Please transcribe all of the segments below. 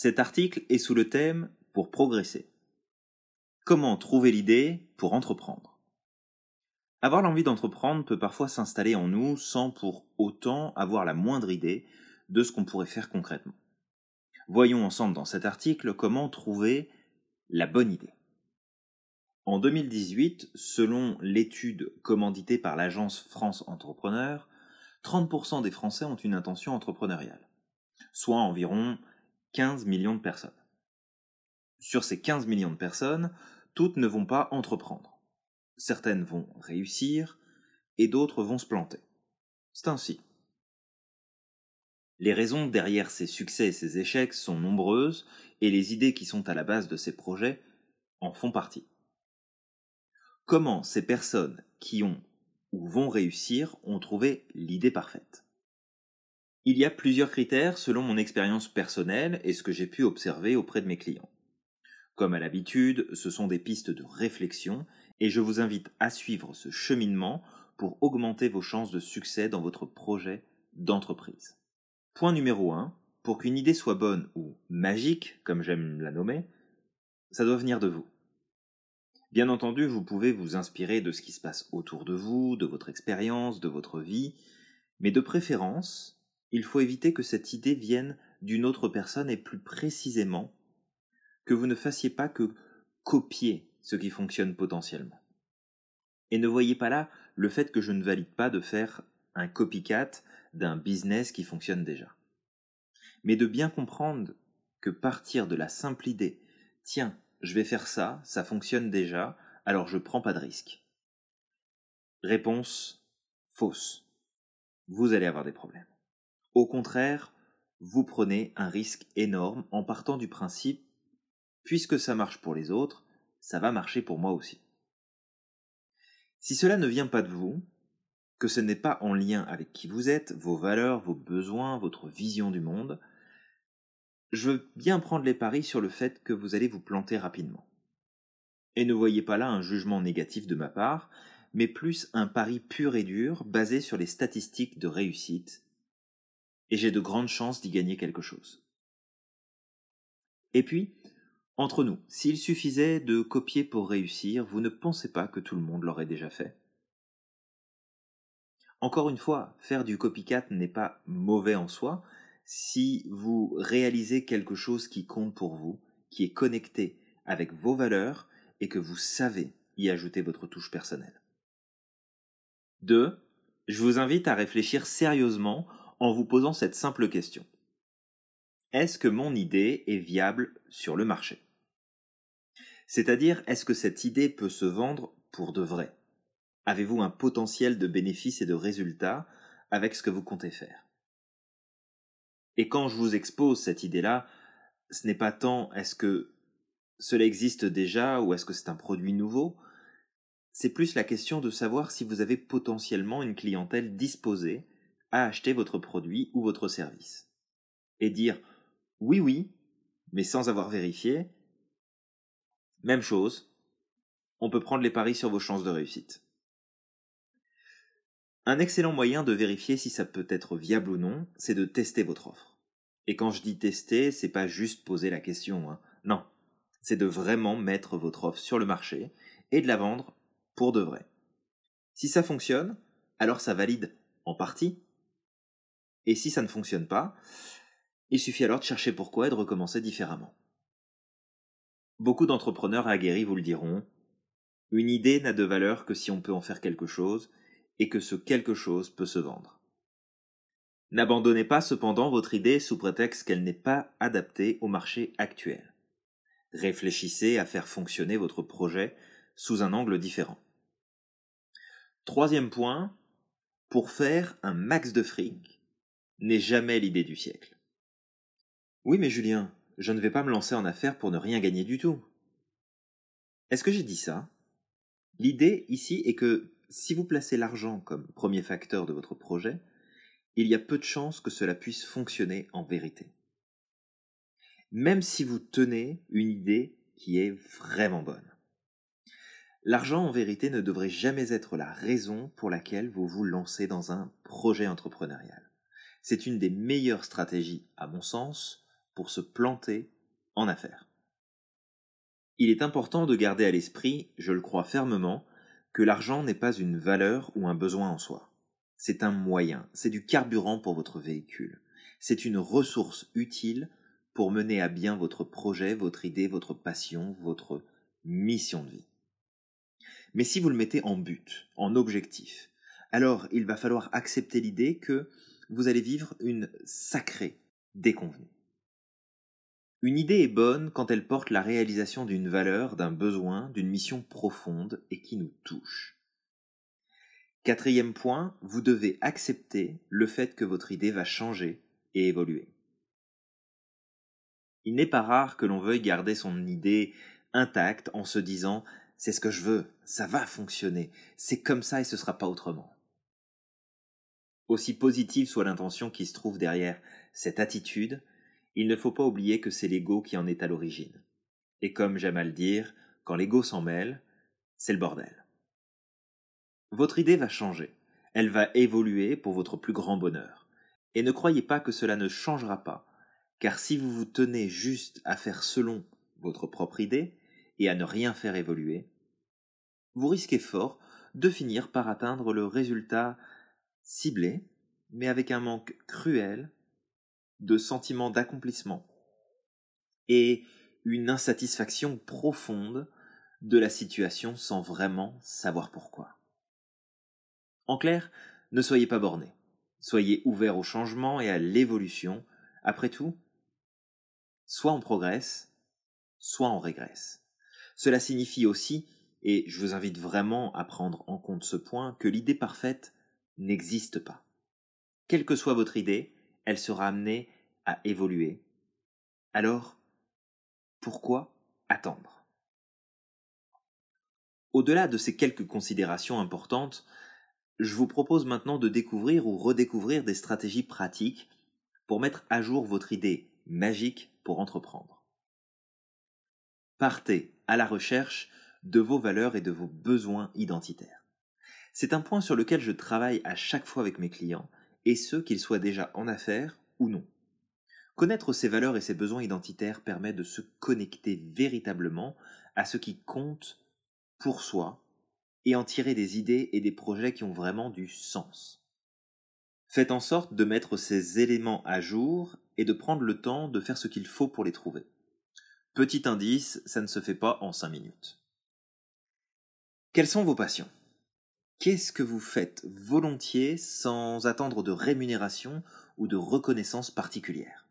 Cet article est sous le thème Pour progresser. Comment trouver l'idée pour entreprendre? Avoir l'envie d'entreprendre peut parfois s'installer en nous sans pour autant avoir la moindre idée de ce qu'on pourrait faire concrètement. Voyons ensemble dans cet article comment trouver la bonne idée. En 2018, selon l'étude commanditée par l'agence France Entrepreneur, 30% des Français ont une intention entrepreneuriale, soit environ 15 millions de personnes. Sur ces 15 millions de personnes, toutes ne vont pas entreprendre. Certaines vont réussir et d'autres vont se planter. C'est ainsi. Les raisons derrière ces succès et ces échecs sont nombreuses et les idées qui sont à la base de ces projets en font partie comment ces personnes qui ont ou vont réussir ont trouvé l'idée parfaite? Il y a plusieurs critères selon mon expérience personnelle et ce que j'ai pu observer auprès de mes clients. Comme à l'habitude, ce sont des pistes de réflexion et je vous invite à suivre ce cheminement pour augmenter vos chances de succès dans votre projet d'entreprise. Point numéro 1, pour qu'une idée soit bonne ou magique, comme j'aime la nommer, ça doit venir de vous. Bien entendu, vous pouvez vous inspirer de ce qui se passe autour de vous, de votre expérience, de votre vie, mais de préférence, il faut éviter que cette idée vienne d'une autre personne et plus précisément que vous ne fassiez pas que copier ce qui fonctionne potentiellement. Et ne voyez pas là le fait que je ne valide pas de faire un copycat d'un business qui fonctionne déjà. Mais de bien comprendre que partir de la simple idée, tiens, je vais faire ça, ça fonctionne déjà, alors je prends pas de risque. Réponse fausse. Vous allez avoir des problèmes. Au contraire, vous prenez un risque énorme en partant du principe puisque ça marche pour les autres, ça va marcher pour moi aussi. Si cela ne vient pas de vous, que ce n'est pas en lien avec qui vous êtes, vos valeurs, vos besoins, votre vision du monde, je veux bien prendre les paris sur le fait que vous allez vous planter rapidement. Et ne voyez pas là un jugement négatif de ma part, mais plus un pari pur et dur basé sur les statistiques de réussite, et j'ai de grandes chances d'y gagner quelque chose. Et puis, entre nous, s'il suffisait de copier pour réussir, vous ne pensez pas que tout le monde l'aurait déjà fait? Encore une fois, faire du copycat n'est pas mauvais en soi, si vous réalisez quelque chose qui compte pour vous, qui est connecté avec vos valeurs et que vous savez y ajouter votre touche personnelle. 2. Je vous invite à réfléchir sérieusement en vous posant cette simple question. Est-ce que mon idée est viable sur le marché? C'est-à-dire, est-ce que cette idée peut se vendre pour de vrai? Avez-vous un potentiel de bénéfices et de résultats avec ce que vous comptez faire? Et quand je vous expose cette idée-là, ce n'est pas tant est-ce que cela existe déjà ou est-ce que c'est un produit nouveau, c'est plus la question de savoir si vous avez potentiellement une clientèle disposée à acheter votre produit ou votre service. Et dire oui oui, mais sans avoir vérifié, même chose, on peut prendre les paris sur vos chances de réussite. Un excellent moyen de vérifier si ça peut être viable ou non, c'est de tester votre offre. Et quand je dis tester, c'est pas juste poser la question, hein. non, c'est de vraiment mettre votre offre sur le marché et de la vendre pour de vrai. Si ça fonctionne, alors ça valide en partie. Et si ça ne fonctionne pas, il suffit alors de chercher pourquoi et de recommencer différemment. Beaucoup d'entrepreneurs aguerris vous le diront, une idée n'a de valeur que si on peut en faire quelque chose et que ce quelque chose peut se vendre. N'abandonnez pas cependant votre idée sous prétexte qu'elle n'est pas adaptée au marché actuel. Réfléchissez à faire fonctionner votre projet sous un angle différent. Troisième point, pour faire un max de fric n'est jamais l'idée du siècle. Oui mais Julien, je ne vais pas me lancer en affaires pour ne rien gagner du tout. Est-ce que j'ai dit ça? L'idée ici est que si vous placez l'argent comme premier facteur de votre projet, il y a peu de chances que cela puisse fonctionner en vérité. Même si vous tenez une idée qui est vraiment bonne. L'argent en vérité ne devrait jamais être la raison pour laquelle vous vous lancez dans un projet entrepreneurial. C'est une des meilleures stratégies, à mon sens, pour se planter en affaires. Il est important de garder à l'esprit, je le crois fermement, que l'argent n'est pas une valeur ou un besoin en soi. C'est un moyen, c'est du carburant pour votre véhicule. C'est une ressource utile pour mener à bien votre projet, votre idée, votre passion, votre mission de vie. Mais si vous le mettez en but, en objectif, alors il va falloir accepter l'idée que vous allez vivre une sacrée déconvenue. Une idée est bonne quand elle porte la réalisation d'une valeur, d'un besoin, d'une mission profonde et qui nous touche. Quatrième point, vous devez accepter le fait que votre idée va changer et évoluer. Il n'est pas rare que l'on veuille garder son idée intacte en se disant c'est ce que je veux, ça va fonctionner, c'est comme ça et ce sera pas autrement. Aussi positive soit l'intention qui se trouve derrière cette attitude, il ne faut pas oublier que c'est l'ego qui en est à l'origine. Et comme j'aime à le dire, quand l'ego s'en mêle, c'est le bordel. Votre idée va changer, elle va évoluer pour votre plus grand bonheur. Et ne croyez pas que cela ne changera pas, car si vous vous tenez juste à faire selon votre propre idée et à ne rien faire évoluer, vous risquez fort de finir par atteindre le résultat ciblé, mais avec un manque cruel de sentiment d'accomplissement et une insatisfaction profonde de la situation sans vraiment savoir pourquoi. En clair, ne soyez pas borné, soyez ouvert au changement et à l'évolution. Après tout, soit on progresse, soit on régresse. Cela signifie aussi, et je vous invite vraiment à prendre en compte ce point, que l'idée parfaite n'existe pas. Quelle que soit votre idée, elle sera amenée à évoluer. Alors, pourquoi attendre? Au-delà de ces quelques considérations importantes, je vous propose maintenant de découvrir ou redécouvrir des stratégies pratiques pour mettre à jour votre idée magique pour entreprendre. Partez à la recherche de vos valeurs et de vos besoins identitaires. C'est un point sur lequel je travaille à chaque fois avec mes clients, et ce qu'ils soient déjà en affaires ou non. Connaître ses valeurs et ses besoins identitaires permet de se connecter véritablement à ce qui compte pour soi et en tirer des idées et des projets qui ont vraiment du sens. Faites en sorte de mettre ces éléments à jour et de prendre le temps de faire ce qu'il faut pour les trouver. Petit indice, ça ne se fait pas en cinq minutes. Quelles sont vos passions? Qu'est-ce que vous faites volontiers sans attendre de rémunération ou de reconnaissance particulière?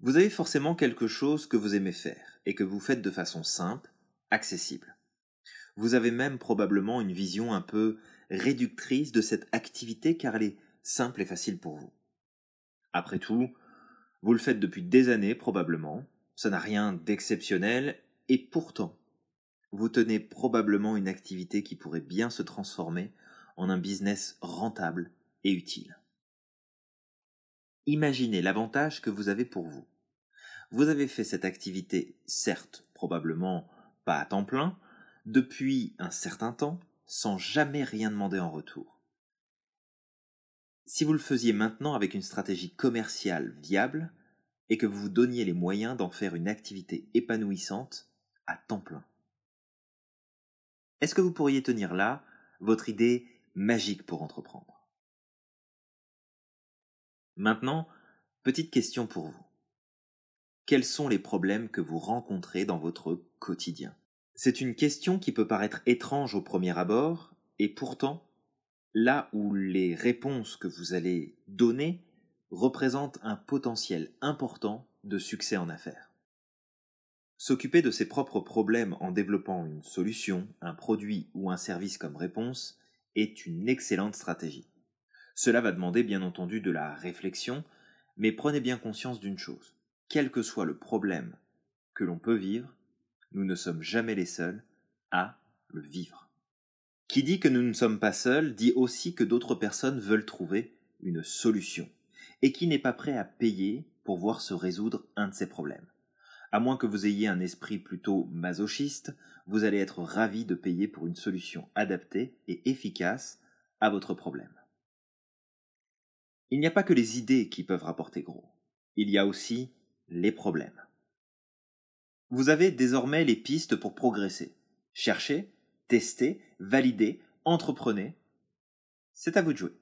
Vous avez forcément quelque chose que vous aimez faire et que vous faites de façon simple, accessible. Vous avez même probablement une vision un peu réductrice de cette activité car elle est simple et facile pour vous. Après tout, vous le faites depuis des années probablement, ça n'a rien d'exceptionnel et pourtant, vous tenez probablement une activité qui pourrait bien se transformer en un business rentable et utile. Imaginez l'avantage que vous avez pour vous. Vous avez fait cette activité, certes, probablement pas à temps plein, depuis un certain temps, sans jamais rien demander en retour. Si vous le faisiez maintenant avec une stratégie commerciale viable, et que vous vous donniez les moyens d'en faire une activité épanouissante à temps plein. Est-ce que vous pourriez tenir là votre idée magique pour entreprendre? Maintenant, petite question pour vous. Quels sont les problèmes que vous rencontrez dans votre quotidien? C'est une question qui peut paraître étrange au premier abord, et pourtant, là où les réponses que vous allez donner représentent un potentiel important de succès en affaires. S'occuper de ses propres problèmes en développant une solution, un produit ou un service comme réponse est une excellente stratégie. Cela va demander bien entendu de la réflexion, mais prenez bien conscience d'une chose. Quel que soit le problème que l'on peut vivre, nous ne sommes jamais les seuls à le vivre. Qui dit que nous ne sommes pas seuls dit aussi que d'autres personnes veulent trouver une solution, et qui n'est pas prêt à payer pour voir se résoudre un de ces problèmes. À moins que vous ayez un esprit plutôt masochiste, vous allez être ravi de payer pour une solution adaptée et efficace à votre problème. Il n'y a pas que les idées qui peuvent rapporter gros. Il y a aussi les problèmes. Vous avez désormais les pistes pour progresser. Cherchez, testez, validez, entreprenez. C'est à vous de jouer.